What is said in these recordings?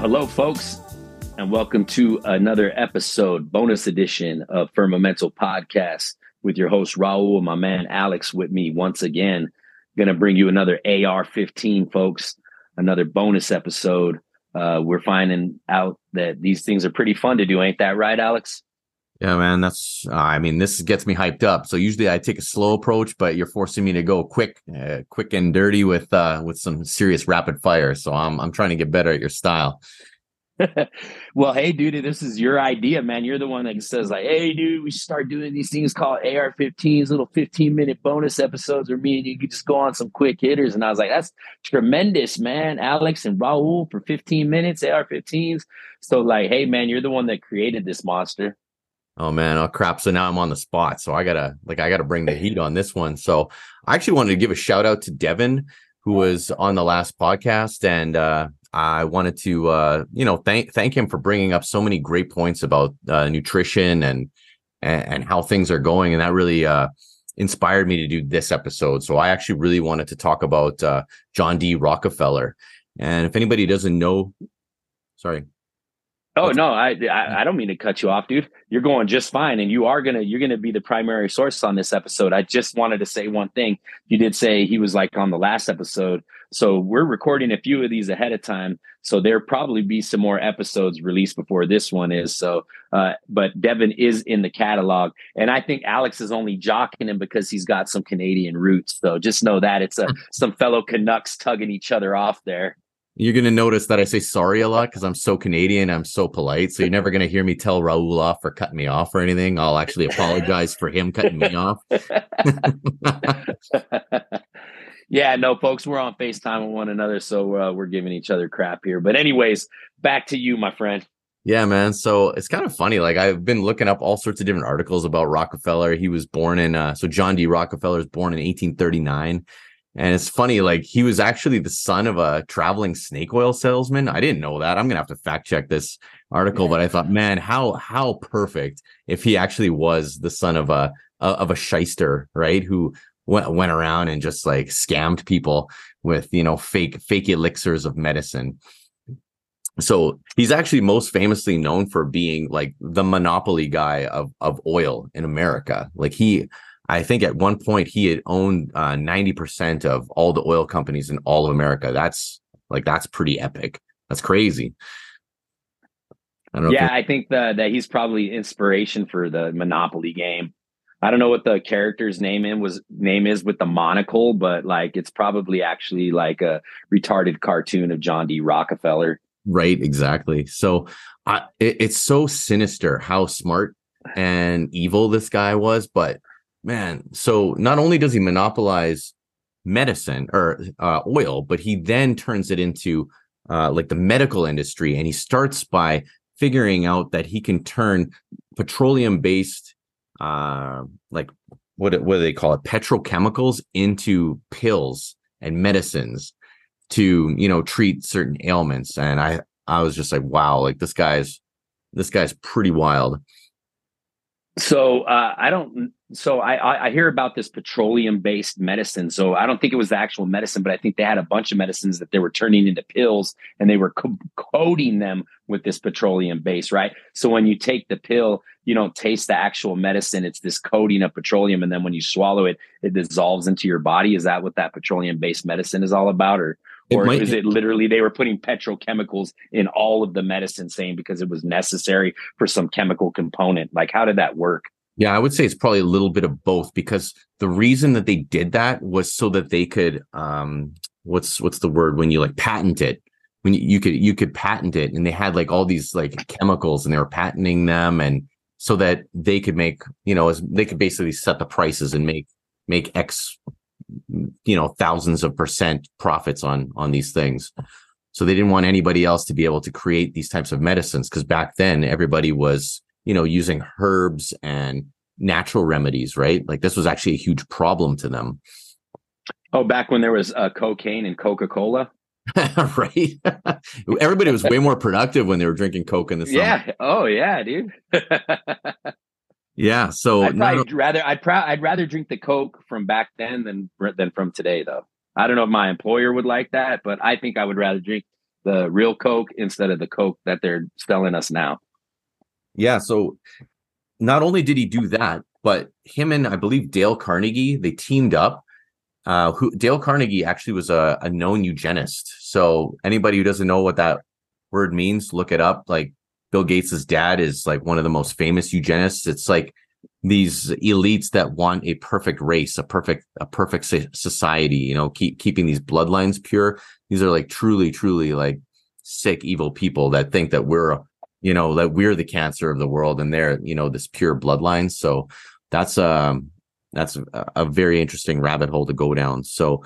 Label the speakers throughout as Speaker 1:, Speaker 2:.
Speaker 1: hello, folks, and welcome to another episode, bonus edition of Firmamental Podcast with your host Raul, my man Alex, with me once again. Going to bring you another AR-15, folks, another bonus episode. Uh, we're finding out that these things are pretty fun to do, ain't that right, Alex?
Speaker 2: Yeah, man, that's. Uh, I mean, this gets me hyped up. So usually I take a slow approach, but you're forcing me to go quick, uh, quick and dirty with uh, with some serious rapid fire. So I'm I'm trying to get better at your style.
Speaker 1: well, hey, dude, this is your idea, man. You're the one that says like, "Hey, dude, we start doing these things called AR-15s, little 15 minute bonus episodes where me and you could just go on some quick hitters." And I was like, "That's tremendous, man." Alex and Raul for 15 minutes, AR-15s. So, like, hey, man, you're the one that created this monster.
Speaker 2: Oh man, oh crap. So now I'm on the spot. So I gotta like I gotta bring the heat on this one. So I actually wanted to give a shout out to Devin, who was on the last podcast. And uh I wanted to uh, you know, thank thank him for bringing up so many great points about uh, nutrition and, and and how things are going. And that really uh inspired me to do this episode. So I actually really wanted to talk about uh John D. Rockefeller. And if anybody doesn't know, sorry,
Speaker 1: Oh no, I, I, I don't mean to cut you off, dude. You're going just fine, and you are gonna you're gonna be the primary source on this episode. I just wanted to say one thing. You did say he was like on the last episode, so we're recording a few of these ahead of time. So there probably be some more episodes released before this one is. So, uh, but Devin is in the catalog, and I think Alex is only jocking him because he's got some Canadian roots. So just know that it's a some fellow Canucks tugging each other off there.
Speaker 2: You're going to notice that I say sorry a lot because I'm so Canadian. I'm so polite. So you're never going to hear me tell Raul off for cutting me off or anything. I'll actually apologize for him cutting me off.
Speaker 1: yeah, no, folks, we're on FaceTime with one another. So uh, we're giving each other crap here. But, anyways, back to you, my friend.
Speaker 2: Yeah, man. So it's kind of funny. Like I've been looking up all sorts of different articles about Rockefeller. He was born in, uh, so John D. Rockefeller was born in 1839 and it's funny, like he was actually the son of a traveling snake oil salesman. I didn't know that. I'm gonna have to fact check this article, but I thought, man, how how perfect if he actually was the son of a of a shyster, right? Who went went around and just like scammed people with you know fake fake elixirs of medicine. So he's actually most famously known for being like the monopoly guy of of oil in America. Like he I think at one point he had owned uh, 90% of all the oil companies in all of America. That's like, that's pretty epic. That's crazy.
Speaker 1: I yeah, I think that that he's probably inspiration for the Monopoly game. I don't know what the character's name in was name is with the monocle, but like it's probably actually like a retarded cartoon of John D. Rockefeller.
Speaker 2: Right, exactly. So I, it, it's so sinister how smart and evil this guy was, but man so not only does he monopolize medicine or uh, oil but he then turns it into uh, like the medical industry and he starts by figuring out that he can turn petroleum based uh, like what what do they call it petrochemicals into pills and medicines to you know treat certain ailments. And i i was just like wow like this guy's this guy's pretty wild
Speaker 1: so uh, I don't. So I, I hear about this petroleum based medicine. So I don't think it was the actual medicine, but I think they had a bunch of medicines that they were turning into pills, and they were co- coating them with this petroleum base, right? So when you take the pill, you don't taste the actual medicine; it's this coating of petroleum, and then when you swallow it, it dissolves into your body. Is that what that petroleum based medicine is all about, or or might, is it literally they were putting petrochemicals in all of the medicine saying because it was necessary for some chemical component? Like how did that work?
Speaker 2: Yeah i would say it's probably a little bit of both because the reason that they did that was so that they could um what's what's the word when you like patent it? When you, you could you could patent it and they had like all these like chemicals and they were patenting them and so that they could make you know as they could basically set the prices and make make x you know thousands of percent profits on on these things. So they didn't want anybody else to be able to create these types of medicines because back then everybody was you know using herbs and natural remedies right? Like this was actually a huge problem to them.
Speaker 1: Oh back when there was uh, cocaine and coca-cola?
Speaker 2: Right. Everybody was way more productive when they were drinking coke in the summer.
Speaker 1: Yeah. Oh yeah dude
Speaker 2: Yeah, so
Speaker 1: I'd no, rather I'd pro- I'd rather drink the Coke from back then than than from today, though. I don't know if my employer would like that, but I think I would rather drink the real Coke instead of the Coke that they're selling us now.
Speaker 2: Yeah. So not only did he do that, but him and I believe Dale Carnegie, they teamed up. Uh, who Dale Carnegie actually was a, a known eugenist. So anybody who doesn't know what that word means, look it up. Like Bill Gates's dad is like one of the most famous eugenists. It's like these elites that want a perfect race, a perfect, a perfect society, you know, keep keeping these bloodlines pure. These are like truly, truly like sick, evil people that think that we're, you know, that we're the cancer of the world and they're, you know, this pure bloodline. So that's, um, that's a, a very interesting rabbit hole to go down. So,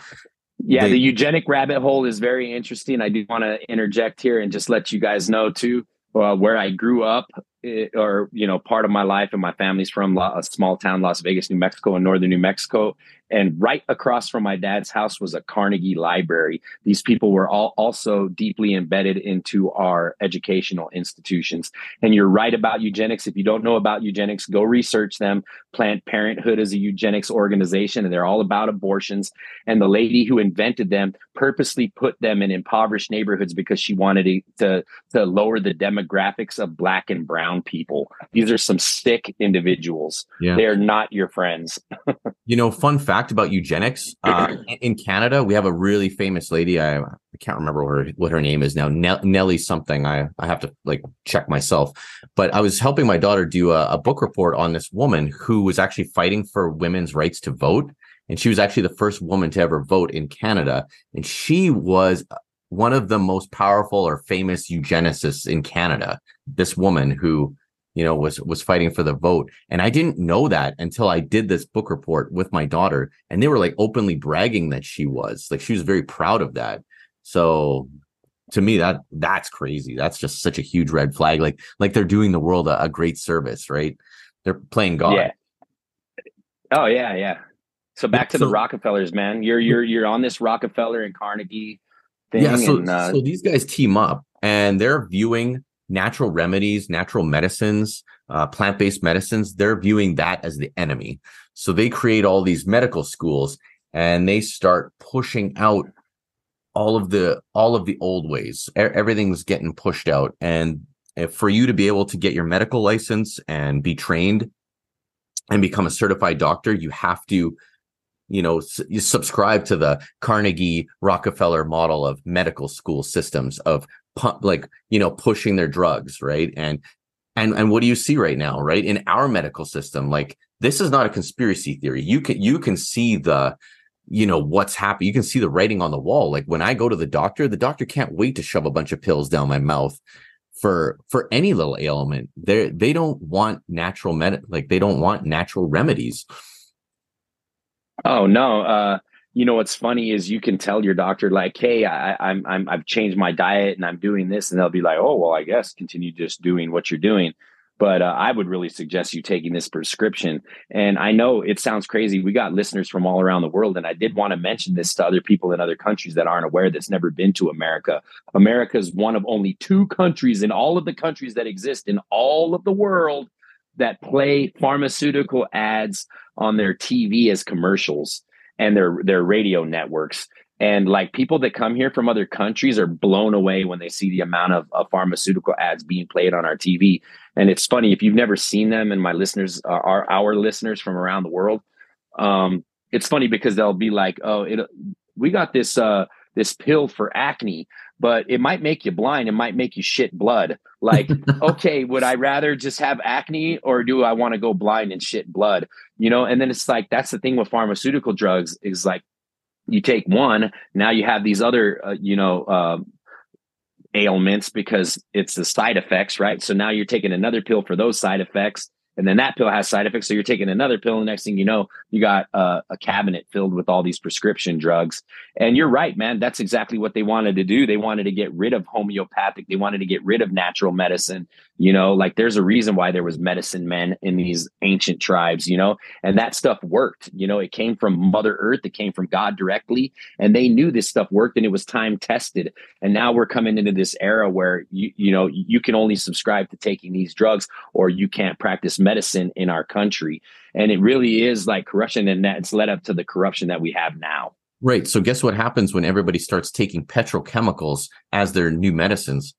Speaker 1: yeah, they, the eugenic rabbit hole is very interesting. I do want to interject here and just let you guys know too uh, where I grew up, it, or you know, part of my life and my family's from a small town, Las Vegas, New Mexico, in northern New Mexico. And right across from my dad's house was a Carnegie Library. These people were all also deeply embedded into our educational institutions. And you're right about eugenics. If you don't know about eugenics, go research them. Planned Parenthood is a eugenics organization, and they're all about abortions. And the lady who invented them purposely put them in impoverished neighborhoods because she wanted to, to, to lower the demographics of black and brown people. These are some sick individuals. Yeah. They are not your friends.
Speaker 2: you know, fun fact fact about eugenics uh, in Canada, we have a really famous lady. I, I can't remember what her, what her name is now. Nellie something. I I have to like check myself. But I was helping my daughter do a, a book report on this woman who was actually fighting for women's rights to vote, and she was actually the first woman to ever vote in Canada, and she was one of the most powerful or famous eugenicists in Canada. This woman who you know was was fighting for the vote. And i didn't know that until i did this book report with my daughter and they were like openly bragging that she was. Like she was very proud of that. So to me that that's crazy. That's just such a huge red flag. Like like they're doing the world a, a great service right? They're playing god.
Speaker 1: Yeah. Oh yeah yeah. So back to so, the rockefellers man. You're you're you're on this rockefeller and carnegie thing
Speaker 2: yeah so, and, uh, so these guys team up and they're viewing natural remedies, natural medicines, uh, plant based medicines, they're viewing that as the enemy. So they create all these medical schools and they start pushing out all of the all of the old ways everything's getting pushed out and for you to be able to get your medical license and be trained and become a certified doctor you have to you know you subscribe to the carnegie rockefeller model of medical school systems of like you know pushing their drugs right? And and and what do you see right now right? In our medical system like this is not a conspiracy theory. You can you can see the you know what's happening you can see the writing on the wall. Like when i go to the doctor the doctor can't wait to shove a bunch of pills down my mouth for for any little ailment. They they don't want natural med like they don't want natural remedies.
Speaker 1: Oh no uh you know what's funny is you can tell your doctor like hey I, i'm i'm i've changed my diet and i'm doing this and they'll be like oh well i guess continue just doing what you're doing. But uh, i would really suggest you taking this prescription. And i know it sounds crazy. We got listeners from all around the world and i did want to mention this to other people in other countries that aren't aware that's never been to america. America is one of only two countries in all of the countries that exist in all of the world that play pharmaceutical ads on their tv as commercials and their their radio networks. And like people that come here from other countries are blown away when they see the amount of, of pharmaceutical ads being played on our tv and it's funny if you've never seen them and my listeners are our listeners from around the world um, it's funny because they'll be like oh it we got this uh this pill for acne but it might make you blind it might make you shit blood. Like okay would i rather just have acne or do i want to go blind and shit blood? You know and then it's like that's the thing with pharmaceutical drugs is like you take one now you have these other uh, you know uh, ailments because it's the side effects right? So now you're taking another pill for those side effects and then that pill has side effects. So you're taking another pill, and the next thing you know, you got a cabinet filled with all these prescription drugs. And you're right, man. That's exactly what they wanted to do. They wanted to get rid of homeopathic. They wanted to get rid of natural medicine. You know, like there's a reason why there was medicine men in these ancient tribes. You know, and that stuff worked. You know, it came from Mother Earth. It came from God directly, and they knew this stuff worked, and it was time tested. And now we're coming into this era where you you know you can only subscribe to taking these drugs, or you can't practice medicine in our country. And it really is like corruption, and that's led up to the corruption that we have now.
Speaker 2: Right. So guess what happens when everybody starts taking petrochemicals as their new medicines?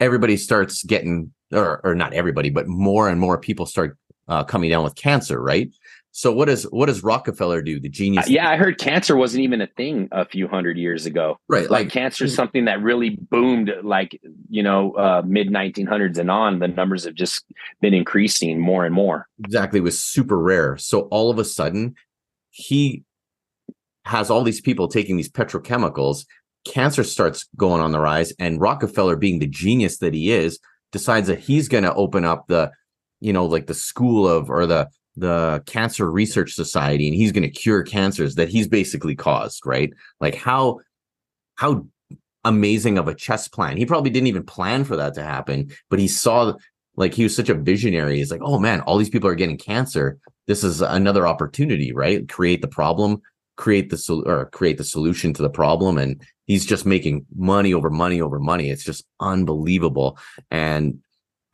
Speaker 2: Everybody starts getting, or, or not everybody, but more and more people start uh, coming down with cancer, right? So what does what does Rockefeller do? The genius.
Speaker 1: Uh, yeah, I heard cancer wasn't even a thing a few hundred years ago.
Speaker 2: Right,
Speaker 1: like, like cancer is something that really boomed, like you know, uh, mid 1900s and on. The numbers have just been increasing more and more.
Speaker 2: Exactly, it was super rare. So all of a sudden, he has all these people taking these petrochemicals. Cancer starts going on the rise, and Rockefeller, being the genius that he is, decides that he's going to open up the, you know, like the school of or the the Cancer Research Society and he's going to cure cancers that he's basically caused, right? Like how how amazing of a chess plan. He probably didn't even plan for that to happen, but he saw like he was such a visionary. He's like, "Oh man, all these people are getting cancer. This is another opportunity, right? Create the problem, create the sol- or create the solution to the problem and he's just making money over money over money. It's just unbelievable. And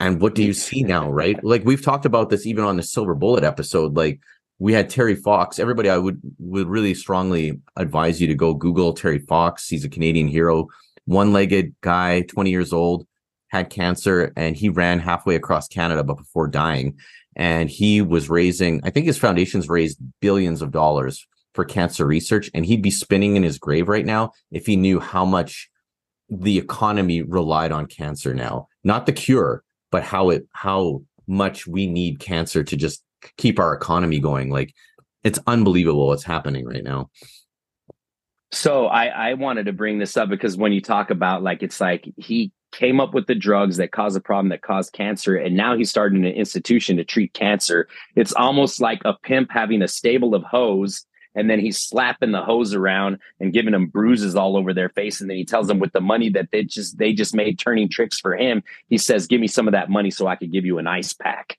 Speaker 2: and what do you see now, right? Like we've talked about this even on the Silver Bullet episode. Like we had Terry Fox. Everybody, I would would really strongly advise you to go Google Terry Fox. He's a Canadian hero, one-legged guy, 20 years old, had cancer, and he ran halfway across Canada, but before dying. And he was raising, I think his foundation's raised billions of dollars for cancer research. And he'd be spinning in his grave right now if he knew how much the economy relied on cancer now, not the cure, but how it how much we need cancer to just keep our economy going. Like it's unbelievable what's happening right now.
Speaker 1: So I, I wanted to bring this up because when you talk about like it's like he came up with the drugs that cause a problem that caused cancer and now he's starting an institution to treat cancer. It's almost like a pimp having a stable of hoes and then he's slapping the hoes around and giving them bruises all over their face. And then he tells them with the money that they just they just made turning tricks for him he says give me some of that money so i could give you an ice pack.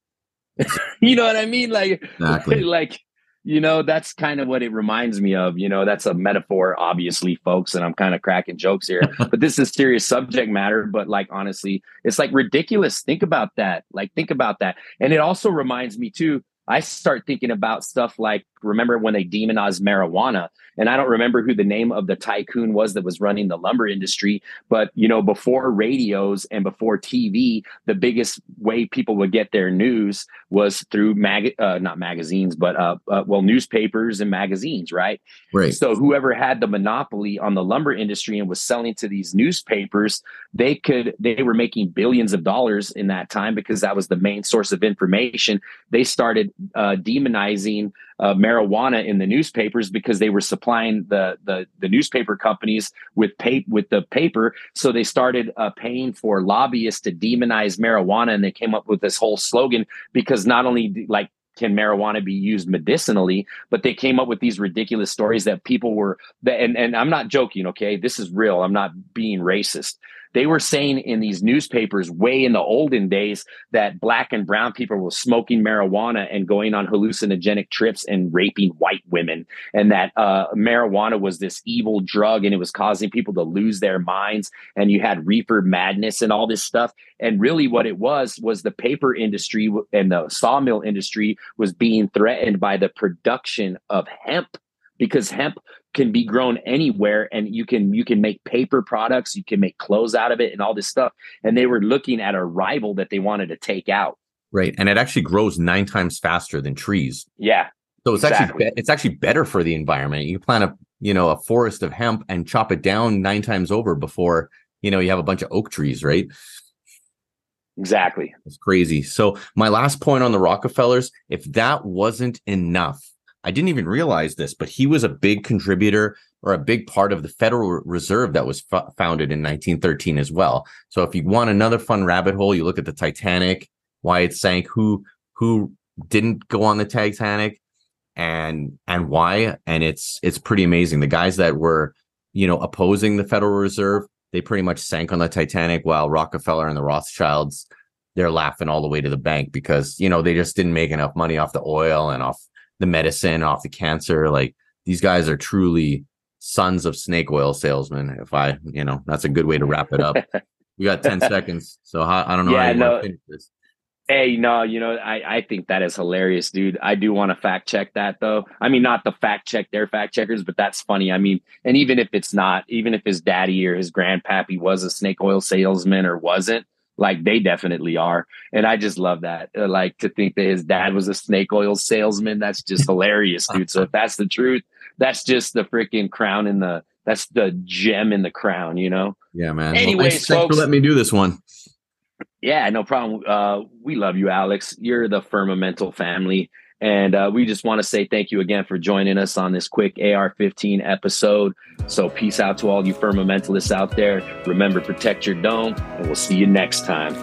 Speaker 1: You know what i mean? Like exactly. like you know that's kind of what it reminds me of you know that's a metaphor obviously folks and i'm kind of cracking jokes here but this is serious subject matter but like honestly it's like ridiculous. Think about that. Like think about that. And it also reminds me too I start thinking about stuff like remember when they demonized marijuana? And I don't remember who the name of the tycoon was that was running the lumber industry but you know before radios and before TV the biggest way people would get their news was through mag uh, not magazines but uh, uh, well newspapers and magazines right?
Speaker 2: Right.
Speaker 1: So whoever had the monopoly on the lumber industry and was selling to these newspapers they could they were making billions of dollars in that time because that was the main source of information. They started uh, demonizing uh, marijuana in the newspapers because they were supplying the the, the newspaper companies with pay, with the paper. So they started uh, paying for lobbyists to demonize marijuana, and they came up with this whole slogan because not only like can marijuana be used medicinally but they came up with these ridiculous stories that people were and and I'm not joking okay? This is real. I'm not being racist they were saying in these newspapers way in the olden days that black and brown people were smoking marijuana and going on hallucinogenic trips and raping white women, and that uh, marijuana was this evil drug and it was causing people to lose their minds. And you had reefer madness and all this stuff. And really, what it was was the paper industry and the sawmill industry was being threatened by the production of hemp because hemp can be grown anywhere and you can you can make paper products you can make clothes out of it and all this stuff. And they were looking at a rival that they wanted to take out.
Speaker 2: Right and it actually grows nine times faster than trees.
Speaker 1: Yeah
Speaker 2: so it's exactly. actually it's actually better for the environment. You plant a you know a forest of hemp and chop it down nine times over before you know you have a bunch of oak trees right?
Speaker 1: Exactly.
Speaker 2: It's crazy. So my last point on the rockefellers if that wasn't enough I didn't even realize this, but he was a big contributor or a big part of the Federal Reserve that was f- founded in 1913 as well. So if you want another fun rabbit hole, you look at the Titanic, why it sank, who who didn't go on the Titanic, and and why, and it's it's pretty amazing. The guys that were you know opposing the Federal Reserve, they pretty much sank on the Titanic, while Rockefeller and the Rothschilds they're laughing all the way to the bank because you know they just didn't make enough money off the oil and off the medicine, off the cancer. Like these guys are truly sons of snake oil salesmen. If I, you know, that's a good way to wrap it up. we got 10 seconds. So I, I don't know
Speaker 1: yeah, no, Hey, no, you know, I, I think that is hilarious, dude. I do want to fact check that though. I mean, not the fact check their fact checkers, but that's funny. I mean, and even if it's not, even if his daddy or his grandpappy was a snake oil salesman or wasn't, like they definitely are. And I just love that. Uh, like to think that his dad was a snake oil salesman. That's just hilarious, dude. So if that's the truth, that's just the freaking crown in the that's the gem in the crown, you know?
Speaker 2: Yeah, man.
Speaker 1: Anyways,
Speaker 2: well, thanks,
Speaker 1: folks,
Speaker 2: thanks for letting me do this one.
Speaker 1: Yeah, no problem. Uh, we love you, Alex. You're the Firmamental family. And uh, we just want to say thank you again for joining us on this quick AR 15 episode. So, peace out to all you firmamentalists out there. Remember, protect your dome, and we'll see you next time.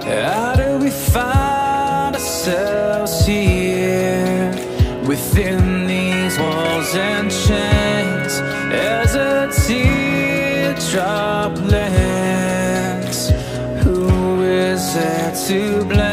Speaker 3: How do we find ourselves here within to blame?